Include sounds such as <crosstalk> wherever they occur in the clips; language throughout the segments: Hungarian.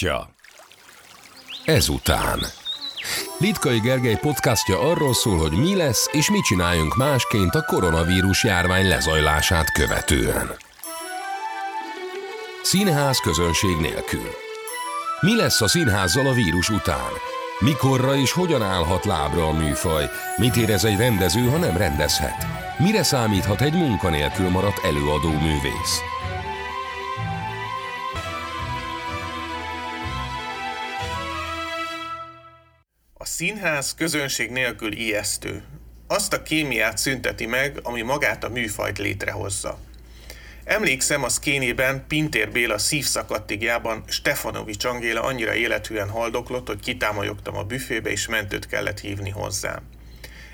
bemutatja. Ezután. Litkai Gergely podcastja arról szól, hogy mi lesz és mit csináljunk másként a koronavírus járvány lezajlását követően. Színház közönség nélkül. Mi lesz a színházzal a vírus után? Mikorra és hogyan állhat lábra a műfaj? Mit érez egy rendező, ha nem rendezhet? Mire számíthat egy munkanélkül maradt előadó művész? Színház közönség nélkül ijesztő. Azt a kémiát szünteti meg, ami magát a műfajt létrehozza. Emlékszem a szkénében Pintér Béla szívszakadtigjában Stefanovics Angéla annyira élethűen haldoklott, hogy kitámolyogtam a büfébe és mentőt kellett hívni hozzám.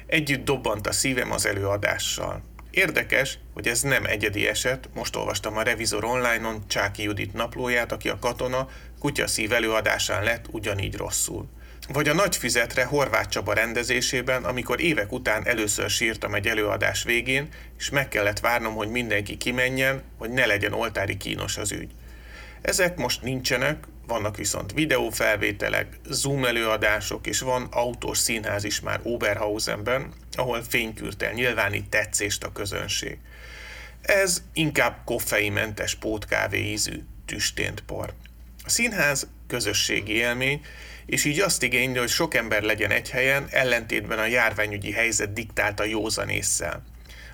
Együtt dobbant a szívem az előadással. Érdekes, hogy ez nem egyedi eset, most olvastam a Revizor online-on Csáki Judit naplóját, aki a katona kutyaszív előadásán lett ugyanígy rosszul. Vagy a nagy füzetre Horváth Csaba rendezésében, amikor évek után először sírtam egy előadás végén, és meg kellett várnom, hogy mindenki kimenjen, hogy ne legyen oltári kínos az ügy. Ezek most nincsenek, vannak viszont videófelvételek, Zoom előadások, és van autós színház is már Oberhausenben, ahol fénykürtel nyilvánít tetszést a közönség. Ez inkább koffeinmentes pótkávé ízű, tüstént por. A színház közösségi élmény, és így azt igényli, hogy sok ember legyen egy helyen, ellentétben a járványügyi helyzet diktálta józanésszel.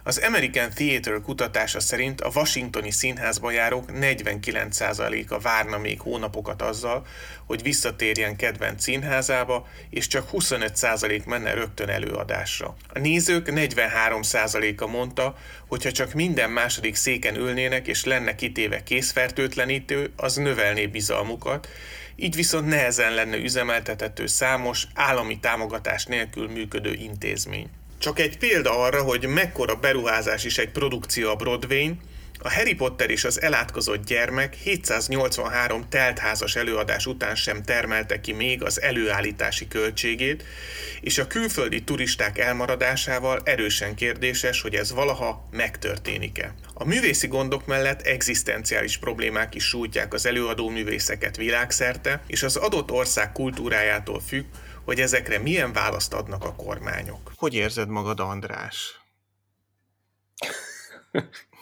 Az American Theater kutatása szerint a washingtoni színházba járók 49%-a várna még hónapokat azzal, hogy visszatérjen kedvenc színházába, és csak 25% menne rögtön előadásra. A nézők 43%-a mondta, hogy ha csak minden második széken ülnének és lenne kitéve készfertőtlenítő, az növelné bizalmukat, így viszont nehezen lenne üzemeltethető számos, állami támogatás nélkül működő intézmény. Csak egy példa arra, hogy mekkora beruházás is egy produkció a broadway a Harry Potter és az elátkozott gyermek 783 teltházas előadás után sem termelte ki még az előállítási költségét, és a külföldi turisták elmaradásával erősen kérdéses, hogy ez valaha megtörténik-e. A művészi gondok mellett egzisztenciális problémák is sújtják az előadó művészeket világszerte, és az adott ország kultúrájától függ, hogy ezekre milyen választ adnak a kormányok. Hogy érzed magad, András? <laughs>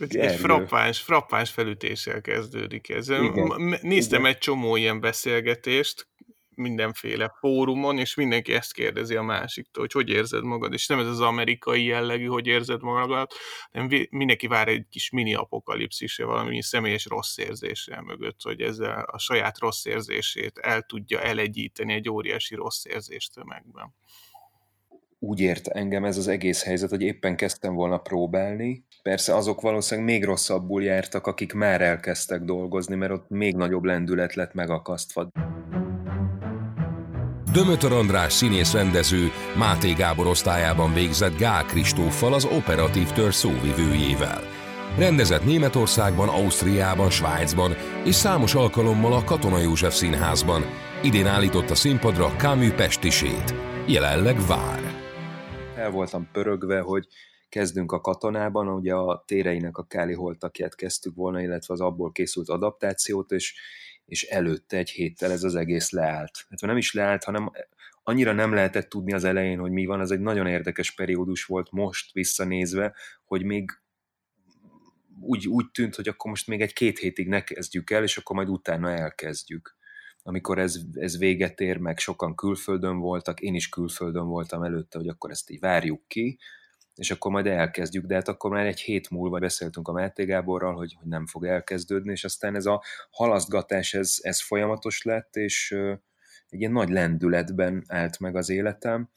Egy, egy frappáns, frappáns felütéssel kezdődik ez. Igen. Néztem Igen. egy csomó ilyen beszélgetést, mindenféle fórumon, és mindenki ezt kérdezi a másiktól, hogy hogy érzed magad, és nem ez az amerikai jellegű, hogy érzed magad, hanem mindenki vár egy kis mini apokalipszisre, valami személyes rossz érzéssel mögött, hogy ezzel a saját rossz érzését el tudja elegyíteni egy óriási rossz érzést tömegben. Úgy ért engem ez az egész helyzet, hogy éppen kezdtem volna próbálni. Persze azok valószínűleg még rosszabbul jártak, akik már elkezdtek dolgozni, mert ott még nagyobb lendület lett megakasztva. Dömötör András színész rendező Máté Gábor osztályában végzett Gál Kristóffal az operatív tör szóvivőjével. Rendezett Németországban, Ausztriában, Svájcban és számos alkalommal a Katona József Színházban. Idén állított a színpadra Camus Pestisét. Jelenleg vár. El voltam pörögve, hogy kezdünk a katonában, ugye a téreinek a Káli holtakját kezdtük volna, illetve az abból készült adaptációt, és és előtte egy héttel ez az egész leállt. Hát nem is leállt, hanem annyira nem lehetett tudni az elején, hogy mi van, ez egy nagyon érdekes periódus volt most visszanézve, hogy még úgy, úgy tűnt, hogy akkor most még egy-két hétig ne kezdjük el, és akkor majd utána elkezdjük. Amikor ez, ez véget ér, meg sokan külföldön voltak, én is külföldön voltam előtte, hogy akkor ezt így várjuk ki, és akkor majd elkezdjük, de hát akkor már egy hét múlva beszéltünk a Máté Gáborral, hogy, hogy nem fog elkezdődni, és aztán ez a halasztgatás, ez, ez folyamatos lett, és egy ilyen nagy lendületben állt meg az életem.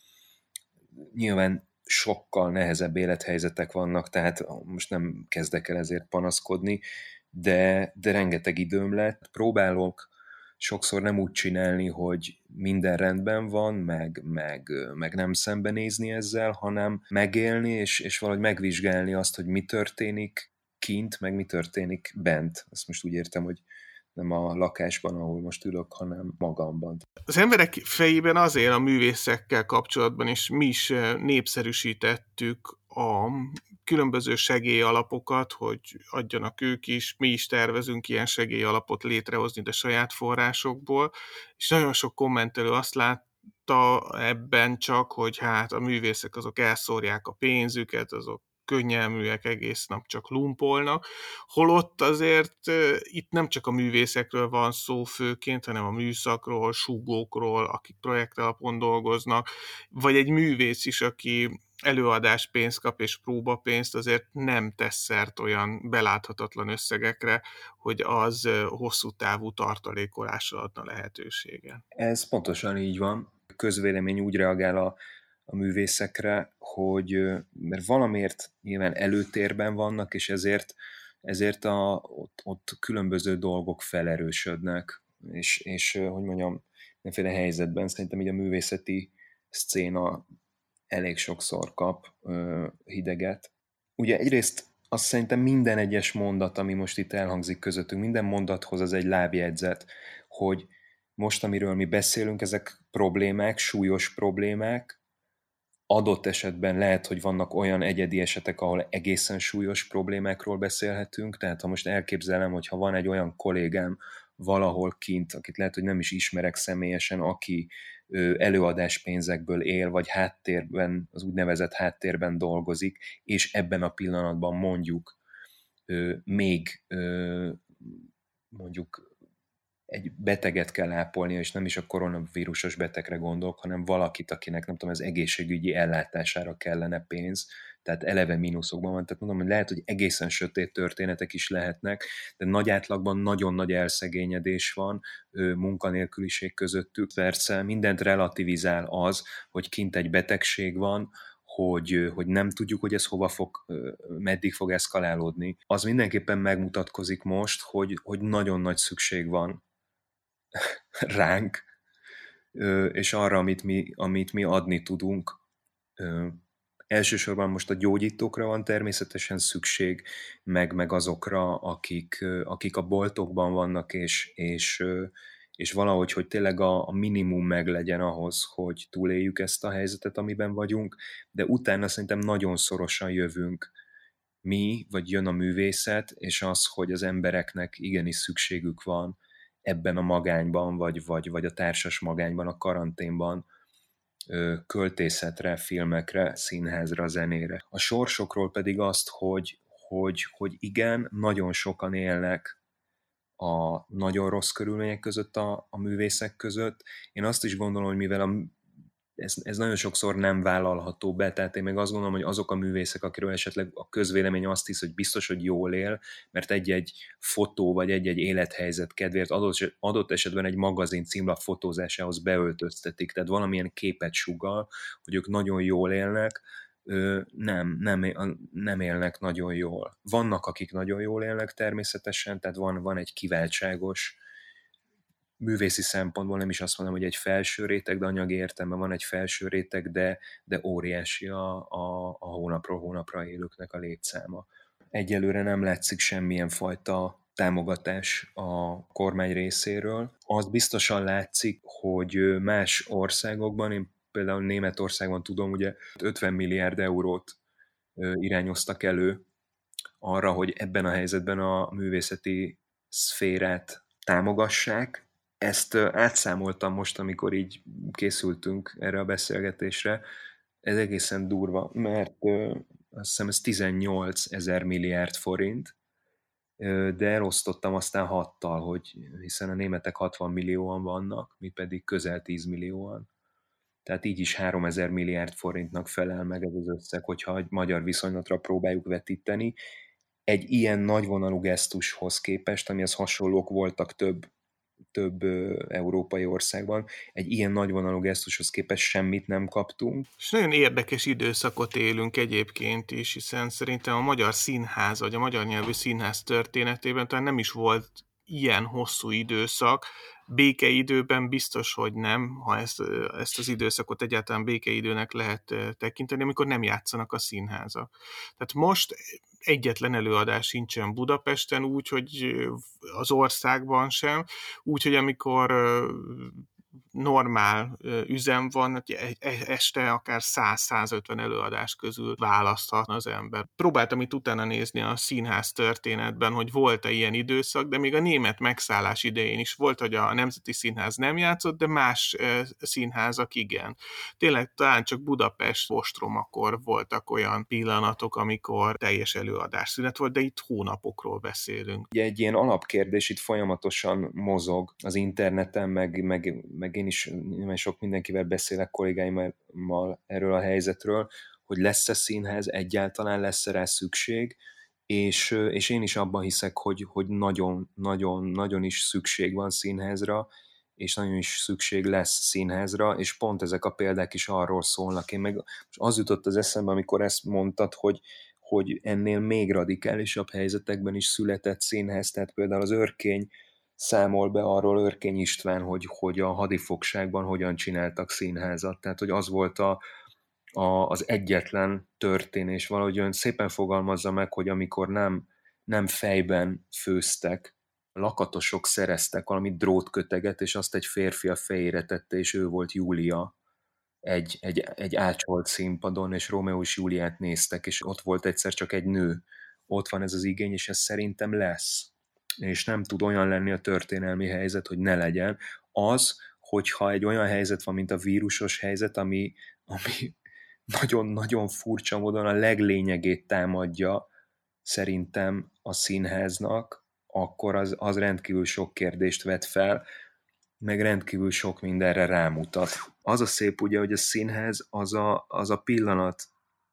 Nyilván sokkal nehezebb élethelyzetek vannak, tehát most nem kezdek el ezért panaszkodni, de, de rengeteg időm lett. Próbálok sokszor nem úgy csinálni, hogy minden rendben van, meg, meg, meg nem szembenézni ezzel, hanem megélni, és, és valahogy megvizsgálni azt, hogy mi történik kint, meg mi történik bent. Azt most úgy értem, hogy nem a lakásban, ahol most ülök, hanem magamban. Az emberek fejében azért a művészekkel kapcsolatban, és mi is népszerűsítettük a különböző segélyalapokat, hogy adjanak ők is, mi is tervezünk ilyen segélyalapot létrehozni, de saját forrásokból, és nagyon sok kommentelő azt lát, ebben csak, hogy hát a művészek azok elszórják a pénzüket, azok könnyelműek egész nap csak lumpolnak, holott azért itt nem csak a művészekről van szó főként, hanem a műszakról, súgókról, akik projektalapon dolgoznak, vagy egy művész is, aki előadás pénzt kap és próbapénzt, azért nem tesz szert olyan beláthatatlan összegekre, hogy az hosszú távú tartalékolásra adna lehetőséget. Ez pontosan így van. Közvélemény úgy reagál a a művészekre, hogy mert valamiért nyilván előtérben vannak, és ezért, ezért a, ott, ott különböző dolgok felerősödnek, és, és hogy mondjam, mindenféle helyzetben szerintem így a művészeti szcéna elég sokszor kap ö, hideget. Ugye egyrészt azt szerintem minden egyes mondat, ami most itt elhangzik közöttünk, minden mondathoz az egy lábjegyzet, hogy most, amiről mi beszélünk, ezek problémák, súlyos problémák, adott esetben lehet, hogy vannak olyan egyedi esetek, ahol egészen súlyos problémákról beszélhetünk, tehát ha most elképzelem, hogy ha van egy olyan kollégám valahol kint, akit lehet, hogy nem is ismerek személyesen, aki előadás pénzekből él, vagy háttérben, az úgynevezett háttérben dolgozik, és ebben a pillanatban mondjuk még mondjuk egy beteget kell ápolni, és nem is a koronavírusos betegre gondolok, hanem valakit, akinek nem tudom, az egészségügyi ellátására kellene pénz, tehát eleve mínuszokban van. Tehát mondom, hogy lehet, hogy egészen sötét történetek is lehetnek, de nagy átlagban nagyon nagy elszegényedés van, munkanélküliség közöttük. Persze mindent relativizál az, hogy kint egy betegség van, hogy, hogy nem tudjuk, hogy ez hova fog, meddig fog eszkalálódni. Az mindenképpen megmutatkozik most, hogy, hogy nagyon nagy szükség van ránk, és arra, amit mi, amit mi adni tudunk. Elsősorban most a gyógyítókra van természetesen szükség, meg, meg azokra, akik, akik a boltokban vannak, és, és, és valahogy, hogy tényleg a, a minimum meg legyen ahhoz, hogy túléljük ezt a helyzetet, amiben vagyunk, de utána szerintem nagyon szorosan jövünk mi, vagy jön a művészet, és az, hogy az embereknek igenis szükségük van ebben a magányban, vagy, vagy, vagy a társas magányban, a karanténban költészetre, filmekre, színházra, zenére. A sorsokról pedig azt, hogy, hogy, hogy igen, nagyon sokan élnek a nagyon rossz körülmények között a, a művészek között. Én azt is gondolom, hogy mivel a ez, ez nagyon sokszor nem vállalható be, tehát én meg azt gondolom, hogy azok a művészek, akiről esetleg a közvélemény azt hisz, hogy biztos, hogy jól él, mert egy-egy fotó vagy egy-egy élethelyzet kedvéért adott, adott esetben egy magazin címlap fotózásához beöltöztetik, tehát valamilyen képet sugal, hogy ők nagyon jól élnek, nem, nem, nem élnek nagyon jól. Vannak, akik nagyon jól élnek természetesen, tehát van, van egy kiváltságos művészi szempontból nem is azt mondom, hogy egy felső réteg, de anyagi értelme van egy felső réteg, de, de óriási a, a, a hónapról hónapra élőknek a létszáma. Egyelőre nem látszik semmilyen fajta támogatás a kormány részéről. Az biztosan látszik, hogy más országokban, én például Németországban tudom, ugye 50 milliárd eurót irányoztak elő arra, hogy ebben a helyzetben a művészeti szférát támogassák, ezt átszámoltam most, amikor így készültünk erre a beszélgetésre. Ez egészen durva, mert azt hiszem ez 18 ezer milliárd forint, de elosztottam aztán hattal, hogy hiszen a németek 60 millióan vannak, mi pedig közel 10 millióan. Tehát így is 3000 milliárd forintnak felel meg ez az összeg, hogyha egy magyar viszonylatra próbáljuk vetíteni. Egy ilyen nagyvonalú gesztushoz képest, amihez hasonlók voltak több több európai országban. Egy ilyen nagyvonalú gesztushoz képest semmit nem kaptunk. És nagyon érdekes időszakot élünk egyébként is, hiszen szerintem a magyar színház, vagy a magyar nyelvű színház történetében talán nem is volt ilyen hosszú időszak, békeidőben biztos, hogy nem, ha ezt, ezt az időszakot egyáltalán békeidőnek lehet tekinteni, amikor nem játszanak a színházak. Tehát most egyetlen előadás sincsen Budapesten, úgy, hogy az országban sem, úgy, hogy amikor normál üzem van, hogy este akár 100-150 előadás közül választhat az ember. Próbáltam itt utána nézni a színház történetben, hogy volt-e ilyen időszak, de még a német megszállás idején is volt, hogy a Nemzeti Színház nem játszott, de más színházak igen. Tényleg talán csak Budapest ostromakor voltak olyan pillanatok, amikor teljes előadás szünet volt, de itt hónapokról beszélünk. Ugye egy ilyen alapkérdés itt folyamatosan mozog az interneten, meg, meg, meg én is nagyon sok mindenkivel beszélek kollégáimmal erről a helyzetről, hogy lesz-e színház, egyáltalán lesz-e rá szükség, és, és én is abban hiszek, hogy, hogy nagyon, nagyon, nagyon is szükség van színházra, és nagyon is szükség lesz színházra, és pont ezek a példák is arról szólnak. Én meg az jutott az eszembe, amikor ezt mondtad, hogy, hogy ennél még radikálisabb helyzetekben is született színház, tehát például az örkény számol be arról Örkény István, hogy, hogy a hadifogságban hogyan csináltak színházat. Tehát, hogy az volt a, a, az egyetlen történés. Valahogy ön szépen fogalmazza meg, hogy amikor nem, nem fejben főztek, lakatosok szereztek valami drótköteget, és azt egy férfi a fejére tette, és ő volt Júlia egy, egy, egy ácsolt színpadon, és Rómeó és Júliát néztek, és ott volt egyszer csak egy nő. Ott van ez az igény, és ez szerintem lesz és nem tud olyan lenni a történelmi helyzet, hogy ne legyen, az, hogyha egy olyan helyzet van, mint a vírusos helyzet, ami, ami nagyon-nagyon furcsa módon a leglényegét támadja szerintem a színháznak, akkor az, az rendkívül sok kérdést vet fel, meg rendkívül sok mindenre rámutat. Az a szép ugye, hogy a színház az a, az a pillanat,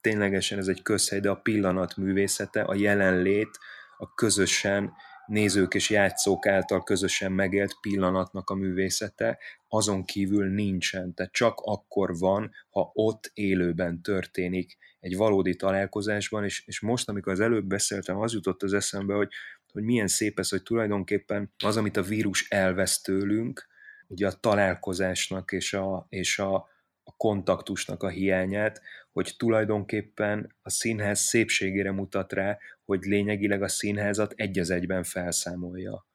ténylegesen ez egy közhely, de a pillanat művészete, a jelenlét, a közösen nézők és játszók által közösen megélt pillanatnak a művészete, azon kívül nincsen. Tehát csak akkor van, ha ott élőben történik egy valódi találkozásban, és, és most, amikor az előbb beszéltem, az jutott az eszembe, hogy, hogy milyen szép ez, hogy tulajdonképpen az, amit a vírus elvesz tőlünk, ugye a találkozásnak és a, és a, a kontaktusnak a hiányát, hogy tulajdonképpen a színház szépségére mutat rá, hogy lényegileg a színházat egy az egyben felszámolja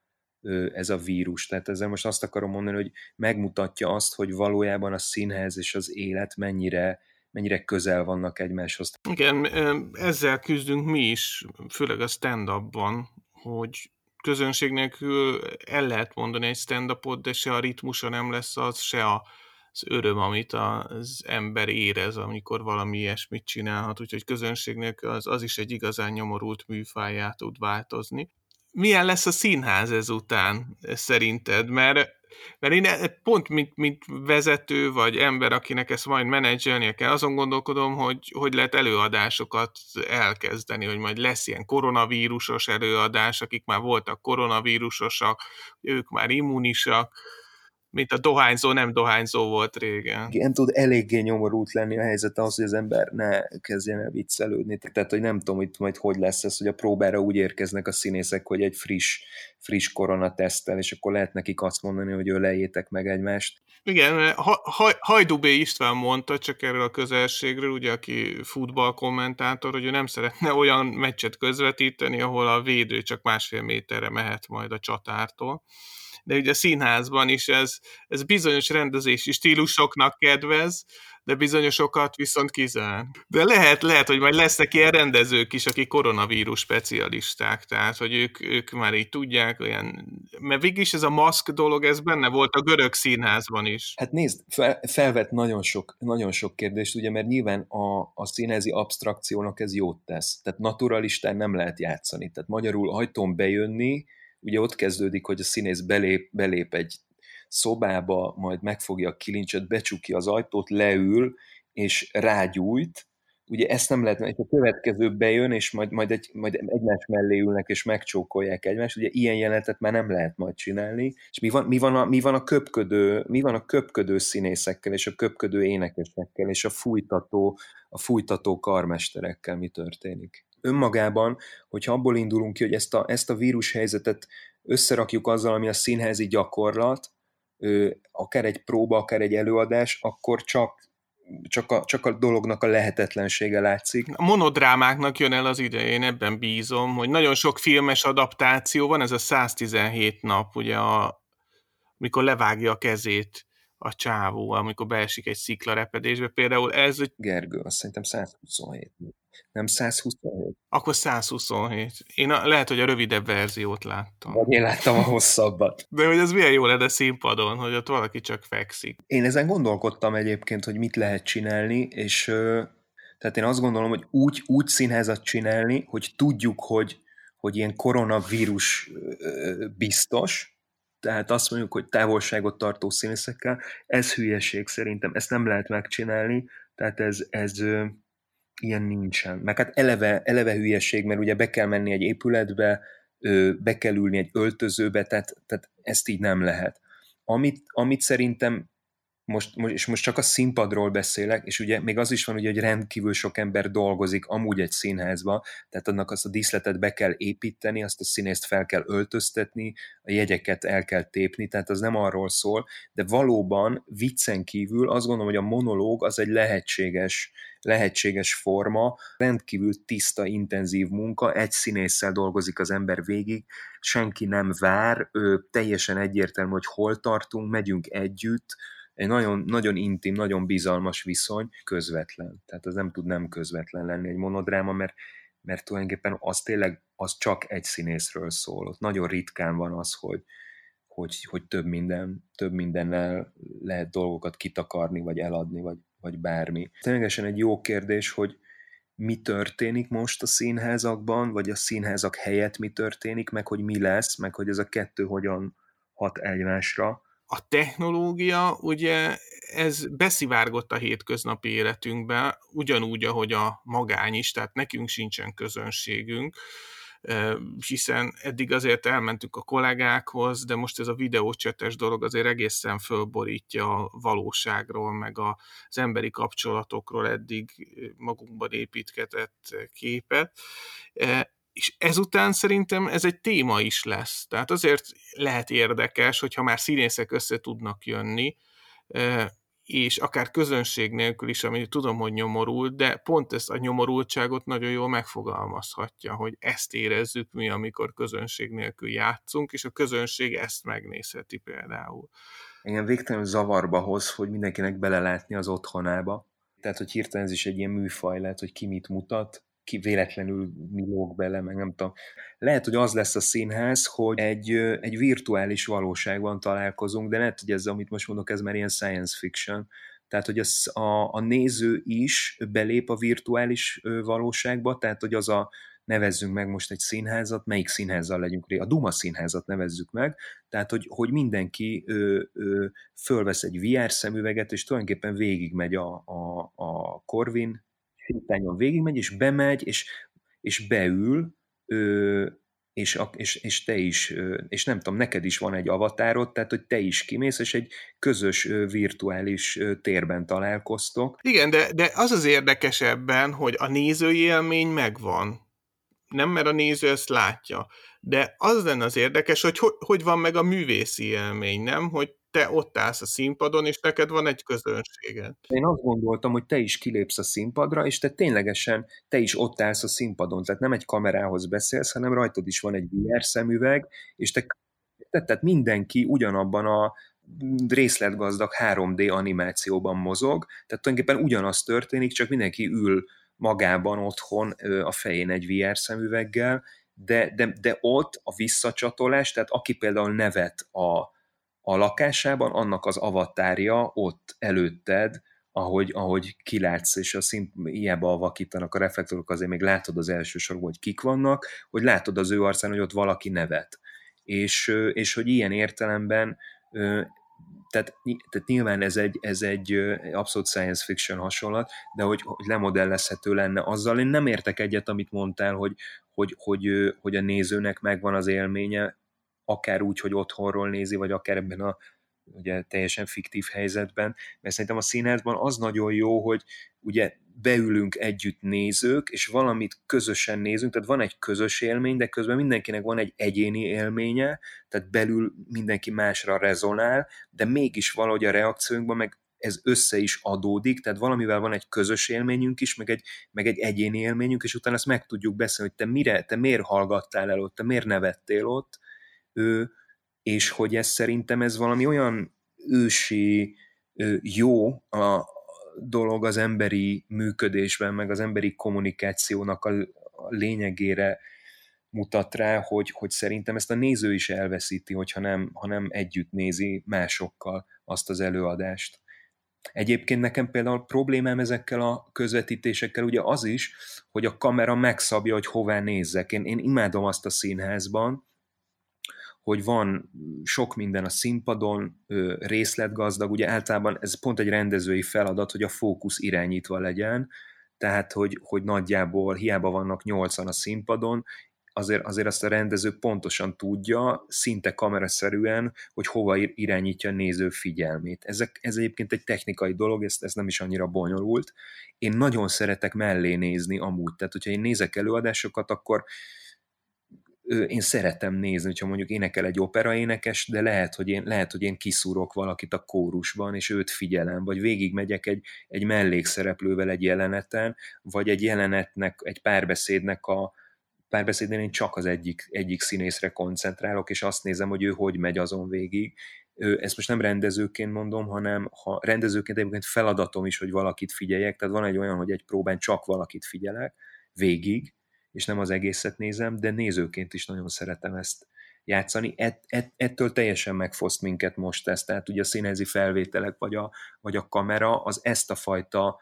ez a vírus. Tehát ezzel most azt akarom mondani, hogy megmutatja azt, hogy valójában a színház és az élet mennyire, mennyire közel vannak egymáshoz. Igen, ezzel küzdünk mi is, főleg a stand-upban, hogy közönség nélkül el lehet mondani egy stand-upot, de se a ritmusa nem lesz az, se a az öröm, amit az ember érez, amikor valami ilyesmit csinálhat, úgyhogy közönségnek az, az is egy igazán nyomorult műfáját tud változni. Milyen lesz a színház ezután szerinted? Mert, mert én pont mint, mint vezető vagy ember, akinek ezt majd menedzselnie kell, azon gondolkodom, hogy hogy lehet előadásokat elkezdeni, hogy majd lesz ilyen koronavírusos előadás, akik már voltak koronavírusosak, ők már immunisak, mint a dohányzó nem dohányzó volt régen. Igen, tud eléggé nyomorult lenni a helyzet az, hogy az ember ne kezdjen el viccelődni. Tehát, hogy nem tudom, hogy majd hogy lesz ez, hogy a próbára úgy érkeznek a színészek, hogy egy friss, friss koronatesztel, és akkor lehet nekik azt mondani, hogy öleljétek meg egymást. Igen, ha, ha, Hajdubé István mondta csak erről a közelségről, ugye, aki futballkommentátor, hogy ő nem szeretne olyan meccset közvetíteni, ahol a védő csak másfél méterre mehet majd a csatártól de ugye a színházban is ez, ez bizonyos rendezési stílusoknak kedvez, de bizonyosokat viszont kizár. De lehet, lehet, hogy majd lesznek ilyen rendezők is, akik koronavírus specialisták, tehát, hogy ők, ők már így tudják, olyan, mert végig is ez a maszk dolog, ez benne volt a görög színházban is. Hát nézd, fel, felvet nagyon sok, nagyon sok kérdést, ugye, mert nyilván a, a színházi abstrakciónak ez jót tesz. Tehát naturalistán nem lehet játszani. Tehát magyarul ajtón bejönni, ugye ott kezdődik, hogy a színész belép, belép egy szobába, majd megfogja a kilincset, becsukja az ajtót, leül, és rágyújt, ugye ezt nem lehet, hogy a következő bejön, és majd, majd, egy, majd egymás mellé ülnek, és megcsókolják egymást, ugye ilyen jelenetet már nem lehet majd csinálni, és mi van, mi van, a, mi van a köpködő, mi van a köpködő színészekkel, és a köpködő énekesekkel, és a fújtató, a fújtató karmesterekkel mi történik? Önmagában, hogyha abból indulunk ki, hogy ezt a, ezt a vírus helyzetet összerakjuk azzal, ami a színházi gyakorlat, akár egy próba, akár egy előadás, akkor csak csak a, csak a dolognak a lehetetlensége látszik. A monodrámáknak jön el az ideje, én ebben bízom, hogy nagyon sok filmes adaptáció van, ez a 117 nap, ugye, a, mikor levágja a kezét a csávó, amikor beesik egy sziklarepedésbe. Például ez... Gergő, azt szerintem 127. Nem 127? Akkor 127. Én a, lehet, hogy a rövidebb verziót láttam. Vagy én láttam a hosszabbat. De hogy ez milyen jó lenne színpadon, hogy ott valaki csak fekszik. Én ezen gondolkodtam egyébként, hogy mit lehet csinálni, és tehát én azt gondolom, hogy úgy, úgy színházat csinálni, hogy tudjuk, hogy, hogy ilyen koronavírus biztos, tehát azt mondjuk, hogy távolságot tartó színészekkel, ez hülyeség szerintem, ezt nem lehet megcsinálni, tehát ez, ez ö, ilyen nincsen. Meg hát eleve, eleve hülyeség, mert ugye be kell menni egy épületbe, ö, be kell ülni egy öltözőbe, tehát, tehát ezt így nem lehet. Amit, amit szerintem most, most, és most csak a színpadról beszélek, és ugye még az is van, ugye, hogy rendkívül sok ember dolgozik amúgy egy színházba, tehát annak azt a díszletet be kell építeni, azt a színészt fel kell öltöztetni, a jegyeket el kell tépni, tehát az nem arról szól, de valóban viccen kívül azt gondolom, hogy a monológ az egy lehetséges, lehetséges forma, rendkívül tiszta, intenzív munka, egy színésszel dolgozik az ember végig, senki nem vár, ő teljesen egyértelmű, hogy hol tartunk, megyünk együtt, egy nagyon, nagyon intim, nagyon bizalmas viszony, közvetlen. Tehát az nem tud nem közvetlen lenni egy monodráma, mert, mert tulajdonképpen az tényleg az csak egy színészről szól. Ott nagyon ritkán van az, hogy, hogy, hogy több, minden, több mindennel lehet dolgokat kitakarni, vagy eladni, vagy, vagy bármi. Ténylegesen egy jó kérdés, hogy mi történik most a színházakban, vagy a színházak helyett mi történik, meg hogy mi lesz, meg hogy ez a kettő hogyan hat egymásra a technológia, ugye ez beszivárgott a hétköznapi életünkbe, ugyanúgy, ahogy a magány is, tehát nekünk sincsen közönségünk, hiszen eddig azért elmentünk a kollégákhoz, de most ez a videócsetes dolog azért egészen fölborítja a valóságról, meg az emberi kapcsolatokról eddig magunkban építkezett képet és ezután szerintem ez egy téma is lesz. Tehát azért lehet érdekes, hogyha már színészek össze tudnak jönni, és akár közönség nélkül is, ami tudom, hogy nyomorul, de pont ezt a nyomorultságot nagyon jól megfogalmazhatja, hogy ezt érezzük mi, amikor közönség nélkül játszunk, és a közönség ezt megnézheti például. Igen, végtelenül zavarba hoz, hogy mindenkinek belelátni az otthonába. Tehát, hogy hirtelen ez is egy ilyen műfaj lehet, hogy ki mit mutat, ki véletlenül mi lóg bele, meg nem tudom. Lehet, hogy az lesz a színház, hogy egy, egy virtuális valóságban találkozunk, de lehet, hogy ez, amit most mondok, ez már ilyen science fiction. Tehát, hogy az, a, a néző is belép a virtuális valóságba, tehát, hogy az a, nevezzünk meg most egy színházat, melyik színházzal legyünk ré, a Duma színházat nevezzük meg, tehát hogy, hogy mindenki ö, ö, fölvesz egy VR szemüveget, és tulajdonképpen végigmegy a, a, a Corvin sétányon végigmegy, és bemegy, és, és beül, ö, és, és, és te is, és nem tudom, neked is van egy avatárod, tehát hogy te is kimész, és egy közös virtuális térben találkoztok. Igen, de, de az az érdekes ebben, hogy a nézői élmény megvan. Nem, mert a néző ezt látja. De az lenne az érdekes, hogy hogy van meg a művészi élmény, nem? Hogy te ott állsz a színpadon, és neked van egy közönséged. Én azt gondoltam, hogy te is kilépsz a színpadra, és te ténylegesen te is ott állsz a színpadon, tehát nem egy kamerához beszélsz, hanem rajtad is van egy VR szemüveg, és te tehát mindenki ugyanabban a részletgazdag 3D animációban mozog, tehát tulajdonképpen ugyanaz történik, csak mindenki ül magában otthon a fején egy VR szemüveggel, de, de, de ott a visszacsatolás, tehát aki például nevet a, a lakásában, annak az avatárja ott előtted, ahogy, ahogy kilátsz, és a szint, hiába vakítanak a reflektorok, azért még látod az első sorban, hogy kik vannak, hogy látod az ő arcán, hogy ott valaki nevet. És, és hogy ilyen értelemben tehát, tehát nyilván ez egy, ez egy abszolút science fiction hasonlat, de hogy, hogy lemodellezhető lenne azzal. Én nem értek egyet, amit mondtál, hogy, hogy, hogy, hogy a nézőnek megvan az élménye, akár úgy, hogy otthonról nézi, vagy akár ebben a ugye teljesen fiktív helyzetben, mert szerintem a színházban az nagyon jó, hogy ugye beülünk együtt nézők, és valamit közösen nézünk, tehát van egy közös élmény, de közben mindenkinek van egy egyéni élménye, tehát belül mindenki másra rezonál, de mégis valahogy a reakciónkban meg ez össze is adódik, tehát valamivel van egy közös élményünk is, meg egy, meg egy egyéni élményünk, és utána ezt meg tudjuk beszélni, hogy te mire, te miért hallgattál el ott, te miért nevettél ott, ő, és hogy ez szerintem ez valami olyan ősi jó a dolog az emberi működésben, meg az emberi kommunikációnak a, lényegére mutat rá, hogy, hogy szerintem ezt a néző is elveszíti, hogyha nem, ha nem együtt nézi másokkal azt az előadást. Egyébként nekem például problémám ezekkel a közvetítésekkel ugye az is, hogy a kamera megszabja, hogy hová nézzek. Én, én imádom azt a színházban, hogy van sok minden a színpadon, részletgazdag, ugye általában ez pont egy rendezői feladat, hogy a fókusz irányítva legyen, tehát hogy, hogy nagyjából hiába vannak nyolcan a színpadon, azért, azért azt a rendező pontosan tudja, szinte kameraszerűen, hogy hova irányítja a néző figyelmét. Ezek, ez egyébként egy technikai dolog, ez, ez nem is annyira bonyolult. Én nagyon szeretek mellé nézni amúgy, tehát hogyha én nézek előadásokat, akkor én szeretem nézni, hogyha mondjuk énekel egy operaénekes, de lehet, hogy én, lehet, hogy én kiszúrok valakit a kórusban, és őt figyelem, vagy végigmegyek egy, egy mellékszereplővel egy jeleneten, vagy egy jelenetnek, egy párbeszédnek a, párbeszédnél én csak az egyik, egyik színészre koncentrálok, és azt nézem, hogy ő hogy megy azon végig. Ezt most nem rendezőként mondom, hanem ha rendezőként egyébként feladatom is, hogy valakit figyeljek, tehát van egy olyan, hogy egy próbán csak valakit figyelek végig, és nem az egészet nézem, de nézőként is nagyon szeretem ezt játszani. Et, et, ettől teljesen megfoszt minket most ez, tehát ugye a színezi felvételek vagy a, vagy a kamera az ezt a fajta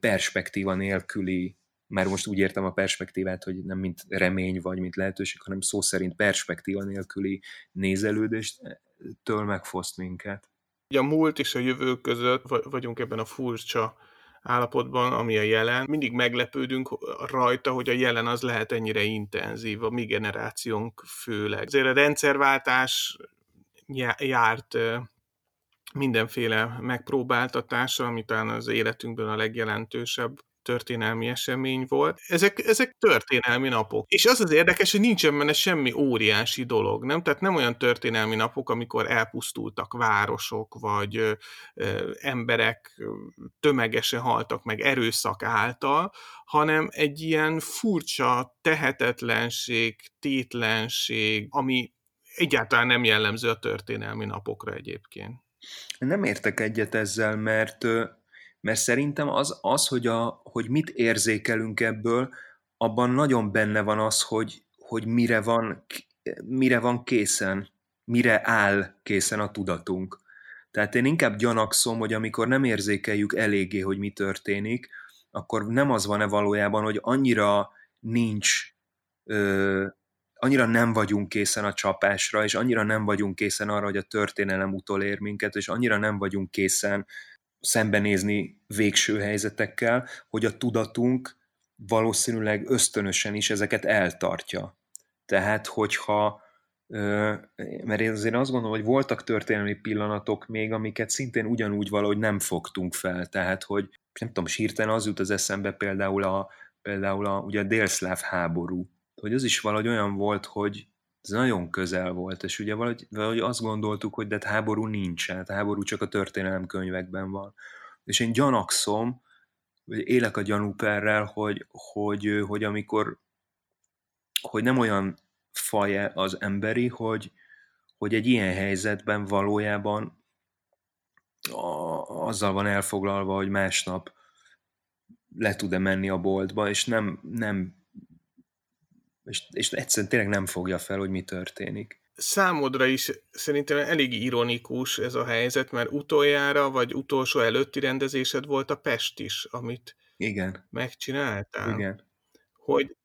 perspektíva nélküli már most úgy értem a perspektívát, hogy nem mint remény vagy mint lehetőség, hanem szó szerint perspektíva nélküli nézelődést, től megfoszt minket. Ugye a múlt és a jövő között vagyunk ebben a furcsa állapotban, ami a jelen. Mindig meglepődünk rajta, hogy a jelen az lehet ennyire intenzív, a mi generációnk főleg. Azért a rendszerváltás járt mindenféle megpróbáltatása, ami talán az életünkben a legjelentősebb történelmi esemény volt. Ezek, ezek történelmi napok. És az az érdekes, hogy nincsen benne semmi óriási dolog, nem? Tehát nem olyan történelmi napok, amikor elpusztultak városok, vagy ö, ö, emberek tömegesen haltak meg erőszak által, hanem egy ilyen furcsa tehetetlenség, tétlenség, ami egyáltalán nem jellemző a történelmi napokra egyébként. Nem értek egyet ezzel, mert mert szerintem az, az hogy, a, hogy mit érzékelünk ebből, abban nagyon benne van az, hogy, hogy mire, van, mire van készen, mire áll készen a tudatunk. Tehát én inkább gyanakszom, hogy amikor nem érzékeljük eléggé, hogy mi történik, akkor nem az van-e valójában, hogy annyira nincs, ö, annyira nem vagyunk készen a csapásra, és annyira nem vagyunk készen arra, hogy a történelem utolér minket, és annyira nem vagyunk készen szembenézni végső helyzetekkel, hogy a tudatunk valószínűleg ösztönösen is ezeket eltartja. Tehát, hogyha mert én azért azt gondolom, hogy voltak történelmi pillanatok még, amiket szintén ugyanúgy valahogy nem fogtunk fel. Tehát, hogy nem tudom, hirtelen az jut az eszembe például a, például a, ugye a délszláv háború, hogy az is valahogy olyan volt, hogy ez nagyon közel volt, és ugye valahogy, valahogy azt gondoltuk, hogy de hát háború nincsen, hát háború csak a történelem könyvekben van. És én gyanakszom, vagy élek a gyanúperrel, hogy, hogy, hogy amikor hogy nem olyan faj az emberi, hogy, hogy egy ilyen helyzetben valójában a, azzal van elfoglalva, hogy másnap le tud-e menni a boltba, és nem, nem és, és egyszerűen tényleg nem fogja fel, hogy mi történik. Számodra is szerintem elég ironikus ez a helyzet, mert utoljára, vagy utolsó előtti rendezésed volt a Pest is, amit Igen. megcsináltál. Igen. Hogy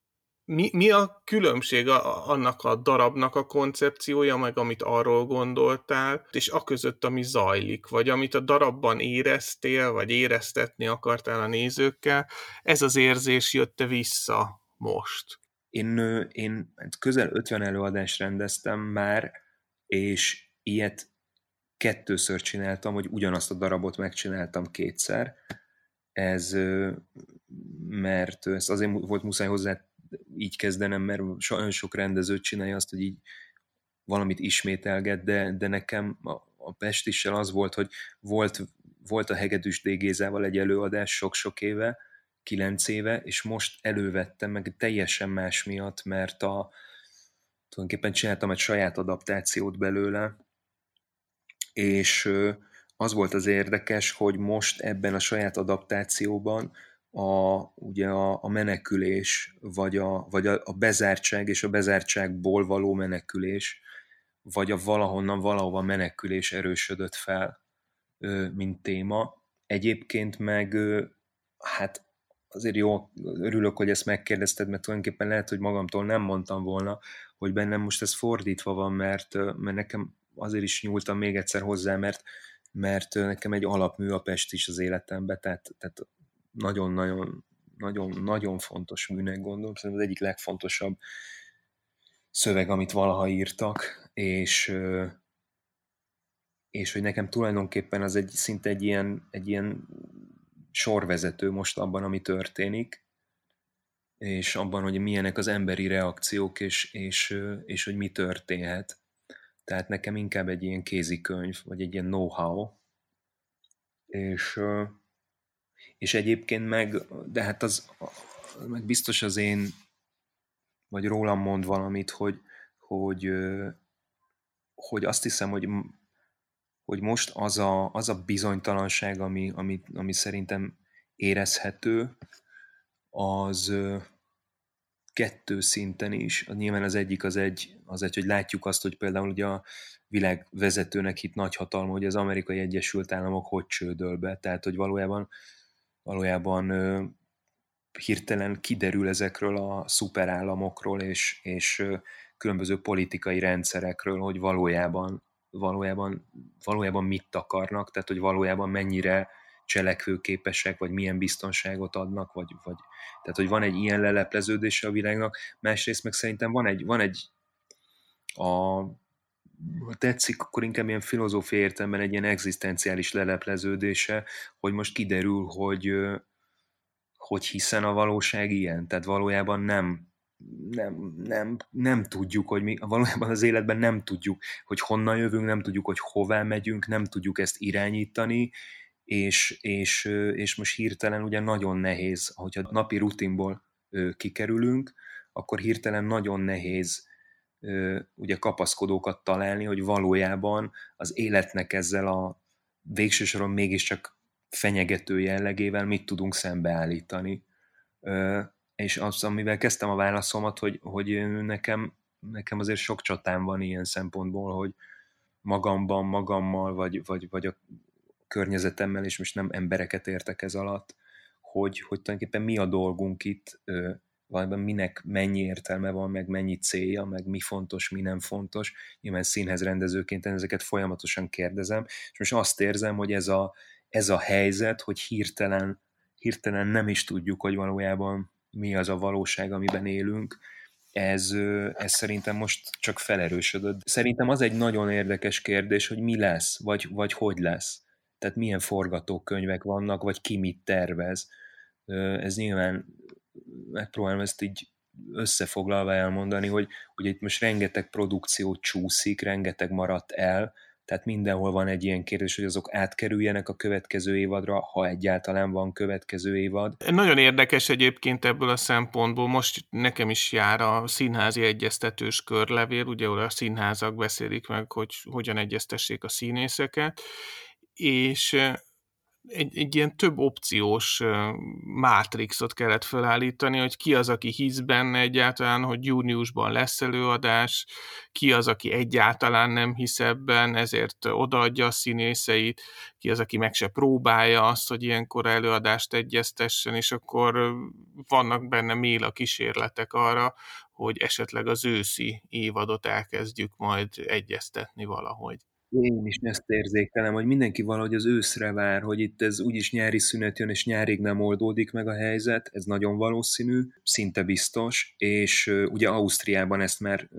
mi, mi a különbség a, annak a darabnak a koncepciója, meg amit arról gondoltál, és a között, ami zajlik, vagy amit a darabban éreztél, vagy éreztetni akartál a nézőkkel, ez az érzés jött vissza most? Én, én közel 50 előadást rendeztem már, és ilyet kettőször csináltam, hogy ugyanazt a darabot megcsináltam kétszer. Ez, mert ez azért volt muszáj hozzá így kezdenem, mert nagyon sok rendezőt csinálja azt, hogy így valamit ismételget, de, de nekem a, a Pestissel az volt, hogy volt, volt a Hegedűs Dégézával egy előadás sok-sok éve, kilenc éve, és most elővettem meg teljesen más miatt, mert a, tulajdonképpen csináltam egy saját adaptációt belőle, és az volt az érdekes, hogy most ebben a saját adaptációban a, ugye a, a menekülés, vagy, a, vagy a, a bezártság és a bezártságból való menekülés, vagy a valahonnan valahova menekülés erősödött fel, mint téma. Egyébként meg, hát azért jó, örülök, hogy ezt megkérdezted, mert tulajdonképpen lehet, hogy magamtól nem mondtam volna, hogy bennem most ez fordítva van, mert, mert nekem azért is nyúltam még egyszer hozzá, mert, mert nekem egy alapmű a Pest is az életemben, tehát, tehát nagyon-nagyon nagyon, nagyon fontos műnek gondolom, szerintem az egyik legfontosabb szöveg, amit valaha írtak, és, és hogy nekem tulajdonképpen az egy szinte egy ilyen, egy ilyen sorvezető most abban, ami történik, és abban, hogy milyenek az emberi reakciók, és, és, és hogy mi történhet. Tehát nekem inkább egy ilyen kézikönyv, vagy egy ilyen know-how, és, és egyébként meg, de hát az meg biztos az én, vagy rólam mond valamit, hogy, hogy, hogy azt hiszem, hogy, hogy most az a, az a bizonytalanság, ami, ami, ami szerintem érezhető, az kettő szinten is. Nyilván az egyik az egy, az egy, hogy látjuk azt, hogy például ugye a világ vezetőnek itt nagy hatalma, hogy az amerikai Egyesült Államok hogy csődöl be, tehát hogy valójában, valójában hirtelen kiderül ezekről a szuperállamokról és, és különböző politikai rendszerekről, hogy valójában, valójában, valójában mit akarnak, tehát hogy valójában mennyire cselekvőképesek, vagy milyen biztonságot adnak, vagy, vagy tehát, hogy van egy ilyen lelepleződése a világnak, másrészt meg szerintem van egy, van egy a, ha tetszik, akkor inkább ilyen filozófiai értelemben egy ilyen egzisztenciális lelepleződése, hogy most kiderül, hogy, hogy hiszen a valóság ilyen, tehát valójában nem, nem, nem, nem tudjuk, hogy mi, valójában az életben nem tudjuk, hogy honnan jövünk, nem tudjuk, hogy hová megyünk, nem tudjuk ezt irányítani, és, és, és most hirtelen ugye nagyon nehéz, hogyha napi rutinból kikerülünk, akkor hirtelen nagyon nehéz ugye kapaszkodókat találni, hogy valójában az életnek ezzel a végső soron mégiscsak fenyegető jellegével mit tudunk szembeállítani. És az, amivel kezdtem a válaszomat, hogy, hogy nekem, nekem azért sok csatám van ilyen szempontból, hogy magamban, magammal, vagy, vagy, vagy a környezetemmel, és most nem embereket értek ez alatt, hogy, hogy tulajdonképpen mi a dolgunk itt, valamiben minek mennyi értelme van, meg mennyi célja, meg mi fontos, mi nem fontos. Nyilván színhez rendezőként ezeket folyamatosan kérdezem, és most azt érzem, hogy ez a, ez a helyzet, hogy hirtelen, hirtelen nem is tudjuk, hogy valójában mi az a valóság, amiben élünk, ez, ez szerintem most csak felerősödött. Szerintem az egy nagyon érdekes kérdés, hogy mi lesz, vagy, vagy hogy lesz. Tehát milyen forgatókönyvek vannak, vagy ki mit tervez. Ez nyilván megpróbálom ezt így összefoglalva elmondani, hogy, hogy itt most rengeteg produkció csúszik, rengeteg maradt el, tehát mindenhol van egy ilyen kérdés, hogy azok átkerüljenek a következő évadra, ha egyáltalán van következő évad. Nagyon érdekes egyébként ebből a szempontból. Most nekem is jár a színházi egyeztetős körlevél, ugye a színházak beszélik meg, hogy hogyan egyeztessék a színészeket, és egy, egy ilyen több opciós mátrixot kellett felállítani, hogy ki az, aki hisz benne egyáltalán, hogy júniusban lesz előadás, ki az, aki egyáltalán nem hisz ebben, ezért odaadja a színészeit, ki az, aki meg se próbálja azt, hogy ilyenkor előadást egyeztessen, és akkor vannak benne mél a kísérletek arra, hogy esetleg az őszi évadot elkezdjük majd egyeztetni valahogy. Én is ezt érzékelem, hogy mindenki valahogy az őszre vár, hogy itt ez úgyis nyári szünet jön, és nyárig nem oldódik meg a helyzet, ez nagyon valószínű, szinte biztos, és ugye Ausztriában ezt már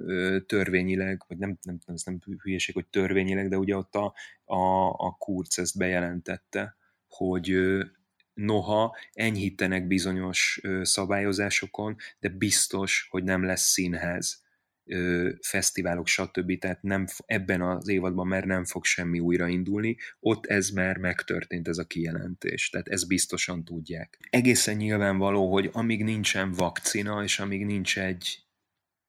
törvényileg, vagy nem, nem, ez nem hülyeség, hogy törvényileg, de ugye ott a, a, a Kurz ezt bejelentette, hogy noha enyhítenek bizonyos szabályozásokon, de biztos, hogy nem lesz színház fesztiválok, stb. Tehát nem, ebben az évadban már nem fog semmi újraindulni, ott ez már megtörtént ez a kijelentés, tehát ezt biztosan tudják. Egészen nyilvánvaló, hogy amíg nincsen vakcina, és amíg nincs egy,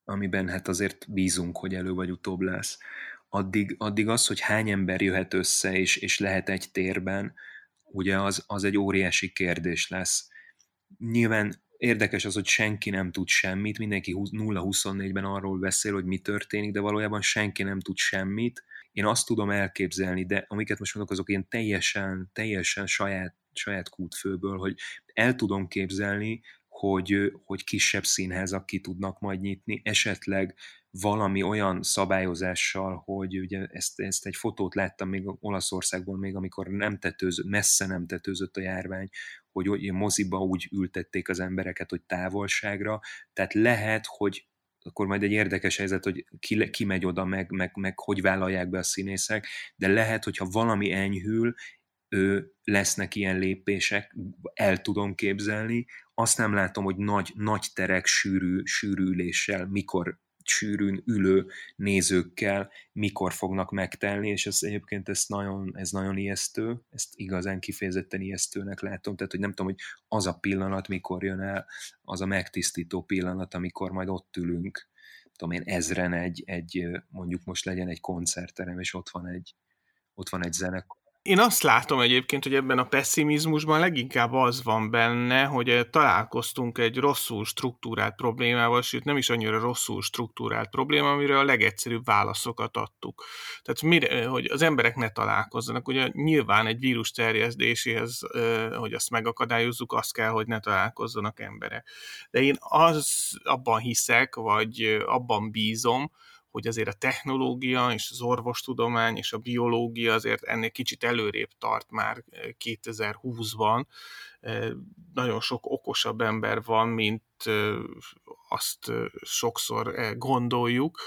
amiben hát azért bízunk, hogy elő vagy utóbb lesz, addig, addig az, hogy hány ember jöhet össze és, és lehet egy térben, ugye az, az egy óriási kérdés lesz. Nyilván érdekes az, hogy senki nem tud semmit, mindenki 0-24-ben arról beszél, hogy mi történik, de valójában senki nem tud semmit. Én azt tudom elképzelni, de amiket most mondok, azok ilyen teljesen, teljesen saját, saját kútfőből, hogy el tudom képzelni, hogy, hogy kisebb színházak ki tudnak majd nyitni, esetleg valami olyan szabályozással, hogy ugye ezt, ezt egy fotót láttam még Olaszországból, még amikor nem tetőzött, messze nem tetőzött a járvány, hogy, moziba úgy ültették az embereket, hogy távolságra, tehát lehet, hogy akkor majd egy érdekes helyzet, hogy ki, ki megy oda, meg, meg, meg hogy vállalják be a színészek, de lehet, hogyha valami enyhül, ő, lesznek ilyen lépések, el tudom képzelni, azt nem látom, hogy nagy, nagy terek sűrű, sűrűléssel mikor sűrűn ülő nézőkkel mikor fognak megtelni, és ez egyébként ez nagyon, ez nagyon ijesztő, ezt igazán kifejezetten ijesztőnek látom, tehát hogy nem tudom, hogy az a pillanat, mikor jön el, az a megtisztító pillanat, amikor majd ott ülünk, tudom én, ezren egy, egy mondjuk most legyen egy koncertterem, és ott van egy, ott van egy zenekar, én azt látom egyébként, hogy ebben a pessimizmusban leginkább az van benne, hogy eh, találkoztunk egy rosszul struktúrált problémával, sőt nem is annyira rosszul struktúrált probléma, amire a legegyszerűbb válaszokat adtuk. Tehát mire, eh, hogy az emberek ne találkozzanak. Ugye nyilván egy vírus terjesztéséhez, eh, hogy azt megakadályozzuk, azt kell, hogy ne találkozzanak emberek. De én az abban hiszek, vagy abban bízom, hogy azért a technológia és az orvostudomány és a biológia azért ennél kicsit előrébb tart már 2020-ban. Eh, eh, nagyon sok okosabb ember van, mint eh, azt sokszor gondoljuk.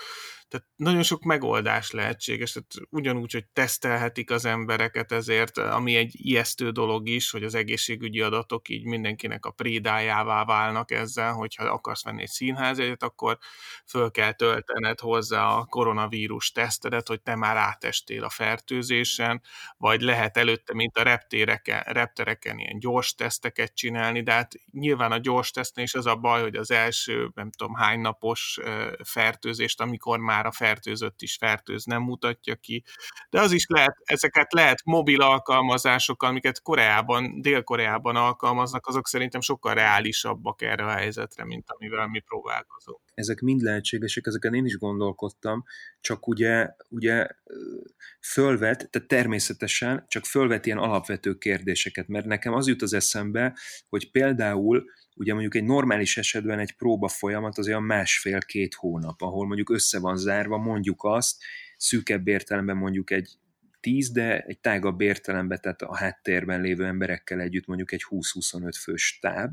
Tehát nagyon sok megoldás lehetséges, tehát ugyanúgy, hogy tesztelhetik az embereket ezért, ami egy ijesztő dolog is, hogy az egészségügyi adatok így mindenkinek a prédájává válnak ezzel, hogyha akarsz venni egy színházjegyet, akkor föl kell töltened hozzá a koronavírus tesztedet, hogy te már átestél a fertőzésen, vagy lehet előtte, mint a reptereken, reptereken ilyen gyors teszteket csinálni, de hát nyilván a gyors tesztnél is az a baj, hogy az első, nem tudom hány napos fertőzést, amikor már már a fertőzött is fertőz, nem mutatja ki. De az is lehet, ezeket lehet mobil alkalmazásokkal, amiket Koreában, Dél-Koreában alkalmaznak, azok szerintem sokkal reálisabbak erre a helyzetre, mint amivel mi próbálkozunk. Ezek mind lehetségesek, ezeken én is gondolkodtam, csak ugye, ugye fölvet, tehát természetesen csak fölvet ilyen alapvető kérdéseket, mert nekem az jut az eszembe, hogy például ugye mondjuk egy normális esetben egy próba folyamat az olyan másfél-két hónap, ahol mondjuk össze van zárva, mondjuk azt, szűkebb értelemben mondjuk egy tíz, de egy tágabb értelemben, tehát a háttérben lévő emberekkel együtt mondjuk egy 20-25 fős táb,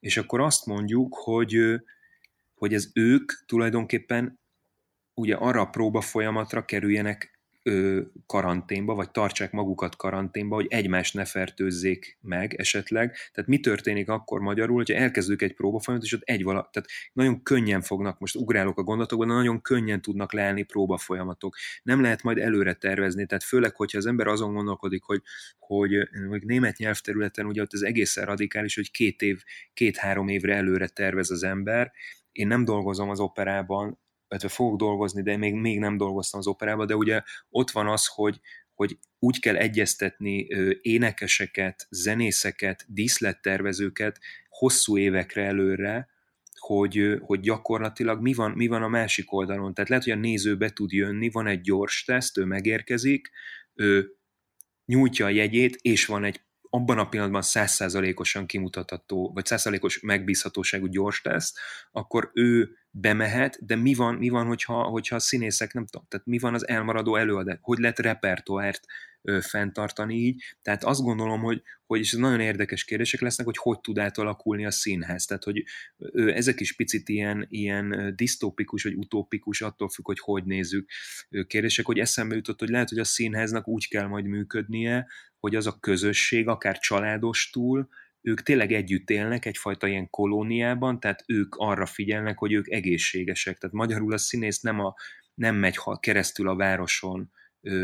és akkor azt mondjuk, hogy, hogy ez ők tulajdonképpen ugye arra a próba folyamatra kerüljenek ö, karanténba, vagy tartsák magukat karanténba, hogy egymást ne fertőzzék meg esetleg. Tehát mi történik akkor magyarul, hogyha elkezdők egy próbafolyamat, és ott egy vala, tehát nagyon könnyen fognak, most ugrálok a gondolatokban, de nagyon könnyen tudnak leállni próbafolyamatok. Nem lehet majd előre tervezni, tehát főleg, hogyha az ember azon gondolkodik, hogy, hogy, hogy német nyelvterületen ugye ott az egészen radikális, hogy két év, két-három évre előre tervez az ember, én nem dolgozom az operában, illetve fogok dolgozni, de még, még nem dolgoztam az operában, de ugye ott van az, hogy, hogy úgy kell egyeztetni énekeseket, zenészeket, díszlettervezőket hosszú évekre előre, hogy, hogy gyakorlatilag mi van, mi van a másik oldalon. Tehát lehet, hogy a néző be tud jönni, van egy gyors teszt, ő megérkezik, ő nyújtja a jegyét, és van egy abban a pillanatban százszázalékosan kimutatható, vagy százszázalékos megbízhatóságú gyors teszt, akkor ő bemehet, de mi van, mi van hogyha, hogyha a színészek, nem tudom, tehát mi van az elmaradó előadás, hogy lehet repertoárt ö, fenntartani így, tehát azt gondolom, hogy, hogy és ez nagyon érdekes kérdések lesznek, hogy hogy tud átalakulni a színház, tehát hogy ö, ezek is picit ilyen, ilyen disztópikus vagy utópikus, attól függ, hogy hogy nézzük kérdések, hogy eszembe jutott, hogy lehet, hogy a színháznak úgy kell majd működnie, hogy az a közösség, akár családos túl, ők tényleg együtt élnek egyfajta ilyen kolóniában, tehát ők arra figyelnek, hogy ők egészségesek. Tehát magyarul a színész nem, a, nem megy keresztül a városon,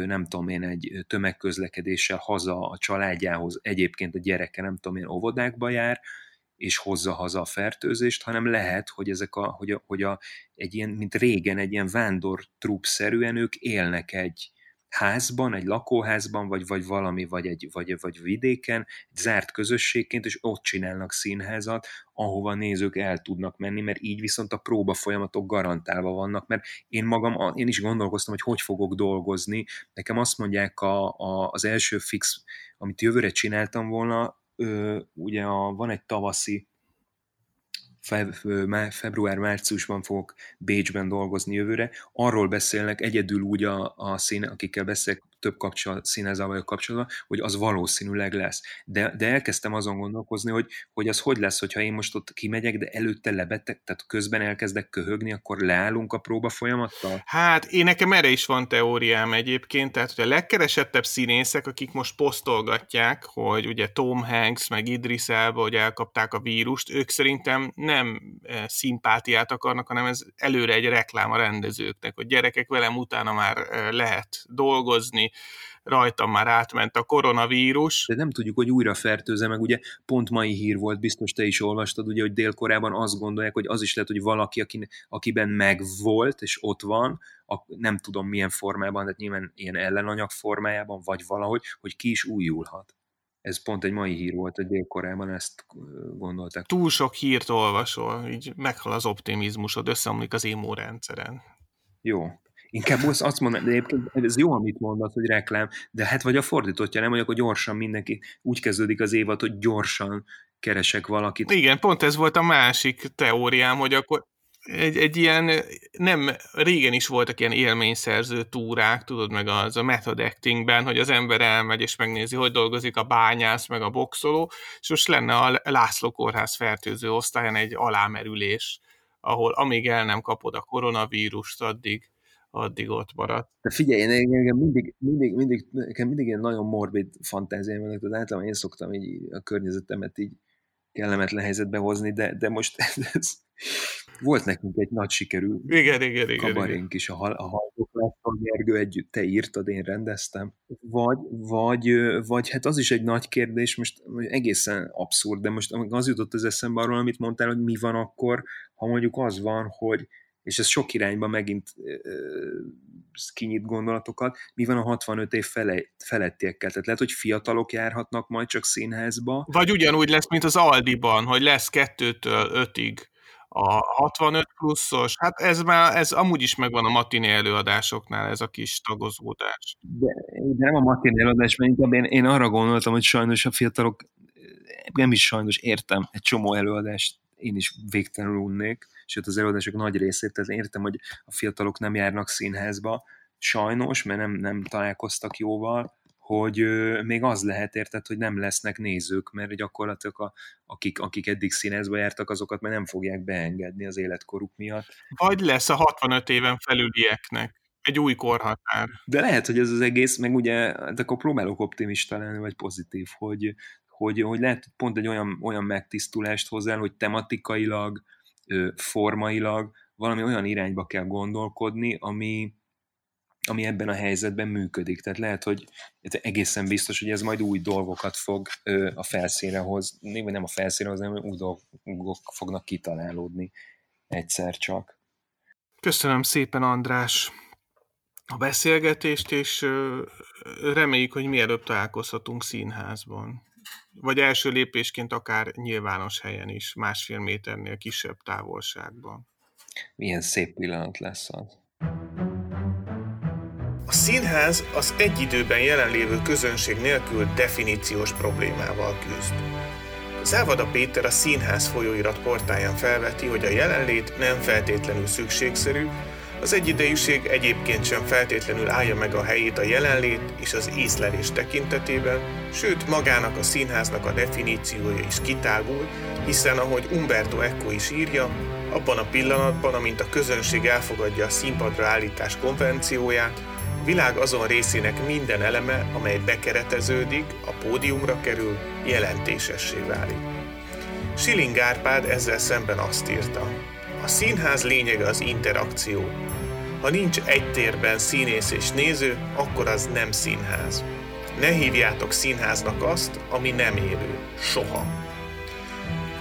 nem tudom én, egy tömegközlekedéssel haza a családjához, egyébként a gyereke nem tudom én óvodákba jár, és hozza haza a fertőzést, hanem lehet, hogy ezek a, hogy a, hogy a egy ilyen, mint régen, egy ilyen vándor szerűen ők élnek egy, házban, egy lakóházban, vagy, vagy valami, vagy, egy, vagy, vagy vidéken, egy zárt közösségként, és ott csinálnak színházat, ahova nézők el tudnak menni, mert így viszont a próba folyamatok garantálva vannak, mert én magam, én is gondolkoztam, hogy hogy fogok dolgozni. Nekem azt mondják a, a, az első fix, amit jövőre csináltam volna, ö, ugye a, van egy tavaszi február-márciusban fogok Bécsben dolgozni jövőre, arról beszélnek egyedül úgy a, a színe, akikkel beszélek, több kapcsolat, színezzel vagyok kapcsolatban, hogy az valószínűleg lesz. De, de elkezdtem azon gondolkozni, hogy, hogy az hogy lesz, hogyha én most ott kimegyek, de előtte lebeteg, tehát közben elkezdek köhögni, akkor leállunk a próba folyamattal? Hát én nekem erre is van teóriám egyébként, tehát hogy a legkeresettebb színészek, akik most posztolgatják, hogy ugye Tom Hanks meg Idris Elba, hogy elkapták a vírust, ők szerintem nem eh, szimpátiát akarnak, hanem ez előre egy reklám a rendezőknek, hogy gyerekek velem utána már eh, lehet dolgozni, rajtam már átment a koronavírus. De nem tudjuk, hogy újra fertőze, meg ugye pont mai hír volt, biztos te is olvastad, ugye, hogy Dél-Koreában azt gondolják, hogy az is lehet, hogy valaki, aki, akiben megvolt, és ott van, a, nem tudom milyen formában, de nyilván ilyen ellenanyag formájában, vagy valahogy, hogy ki is újulhat. Ez pont egy mai hír volt, hogy Dél-Koreában ezt gondolták. Túl sok hírt olvasol, így meghal az optimizmusod, összeomlik az immunrendszeren. Jó, Inkább azt mondom, de egyébként ez jó, amit mondasz, hogy reklám, de hát vagy a fordítottja, nem, hogy akkor gyorsan mindenki, úgy kezdődik az évad, hogy gyorsan keresek valakit. Igen, pont ez volt a másik teóriám, hogy akkor egy, egy ilyen, nem, régen is voltak ilyen élményszerző túrák, tudod, meg az a method actingben, hogy az ember elmegy és megnézi, hogy dolgozik a bányász, meg a boxoló, és most lenne a László Kórház fertőző osztályon egy alámerülés, ahol amíg el nem kapod a koronavírust, addig addig ott maradt. De figyelj, én nekem mindig, mindig, mindig, nekem mindig ilyen nagyon morbid fantáziám van, tehát általában én szoktam így a környezetemet így kellemetlen helyzetbe hozni, de, de most <laughs> ez, volt nekünk egy nagy sikerű igen, igen, igen, kabarénk is, a, a Haldoklásztal Gergő együtt, te írtad, én rendeztem. Vagy, vagy, vagy hát az is egy nagy kérdés, most egészen abszurd, de most az jutott az eszembe arról, amit mondtál, hogy mi van akkor, ha mondjuk az van, hogy és ez sok irányba megint kinyit gondolatokat, mi van a 65 év fele, felettiekkel? Tehát lehet, hogy fiatalok járhatnak majd csak színházba. Vagy ugyanúgy lesz, mint az Aldiban, hogy lesz kettőtől ötig a 65 pluszos, hát ez már, ez amúgy is megvan a matiné előadásoknál, ez a kis tagozódás. De, de nem a matiné előadás, mert inkább én, én arra gondoltam, hogy sajnos a fiatalok, nem is sajnos értem, egy csomó előadást én is végtelenül unnék, sőt az előadások nagy részét, tehát értem, hogy a fiatalok nem járnak színházba, sajnos, mert nem, nem találkoztak jóval, hogy ö, még az lehet, érted, hogy nem lesznek nézők, mert gyakorlatilag a, akik, akik eddig színházba jártak, azokat már nem fogják beengedni az életkoruk miatt. Vagy lesz a 65 éven felülieknek egy új korhatár. De lehet, hogy ez az egész, meg ugye, de akkor próbálok optimista lenni, vagy pozitív, hogy, hogy, hogy lehet pont egy olyan, olyan megtisztulást hozzá, hogy tematikailag, formailag valami olyan irányba kell gondolkodni, ami, ami ebben a helyzetben működik. Tehát lehet, hogy egészen biztos, hogy ez majd új dolgokat fog a felszínre hozni, vagy nem a felszínre hozni, hanem új dolgok fognak kitalálódni egyszer csak. Köszönöm szépen, András, a beszélgetést, és reméljük, hogy mielőbb találkozhatunk színházban vagy első lépésként akár nyilvános helyen is, másfél méternél kisebb távolságban. Milyen szép pillanat lesz az. A színház az egy időben jelenlévő közönség nélkül definíciós problémával küzd. Závada Péter a színház folyóirat portáján felveti, hogy a jelenlét nem feltétlenül szükségszerű, az egyidejűség egyébként sem feltétlenül állja meg a helyét a jelenlét és az észlelés tekintetében, sőt magának a színháznak a definíciója is kitágul, hiszen ahogy Umberto Eco is írja, abban a pillanatban, amint a közönség elfogadja a színpadra állítás konvencióját, a világ azon részének minden eleme, amely bekereteződik, a pódiumra kerül, jelentésessé válik. Schilling Árpád ezzel szemben azt írta, a színház lényege az interakció, ha nincs egy térben színész és néző, akkor az nem színház. Ne hívjátok színháznak azt, ami nem élő. Soha.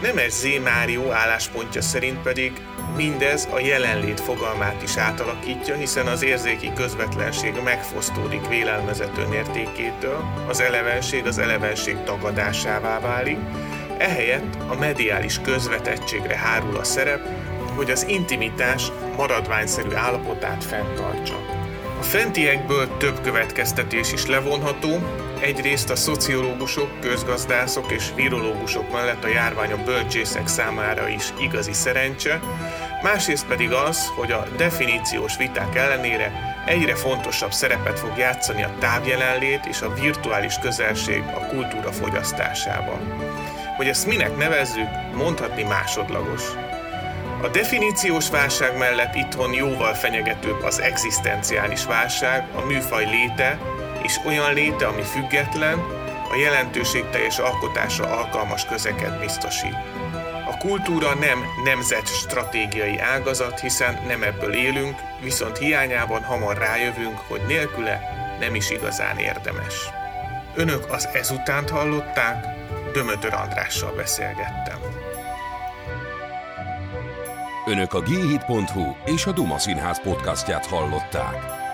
Nemes Z. Mário álláspontja szerint pedig mindez a jelenlét fogalmát is átalakítja, hiszen az érzéki közvetlenség megfosztódik vélelmezett önértékétől, az elevenség az elevenség tagadásává válik, ehelyett a mediális közvetettségre hárul a szerep, hogy az intimitás maradványszerű állapotát fenntartsa. A fentiekből több következtetés is levonható, egyrészt a szociológusok, közgazdászok és virológusok mellett a járvány a bölcsészek számára is igazi szerencse, másrészt pedig az, hogy a definíciós viták ellenére egyre fontosabb szerepet fog játszani a távjelenlét és a virtuális közelség a kultúra fogyasztásában. Hogy ezt minek nevezzük, mondhatni másodlagos. A definíciós válság mellett itthon jóval fenyegetőbb az egzisztenciális válság, a műfaj léte, és olyan léte, ami független, a jelentőségteljes alkotásra alkalmas közeket biztosít. A kultúra nem nemzet stratégiai ágazat, hiszen nem ebből élünk, viszont hiányában hamar rájövünk, hogy nélküle nem is igazán érdemes. Önök az ezutánt hallották, Dömötör Andrással beszélgettem. Önök a g és a Duma Színház podcastját hallották.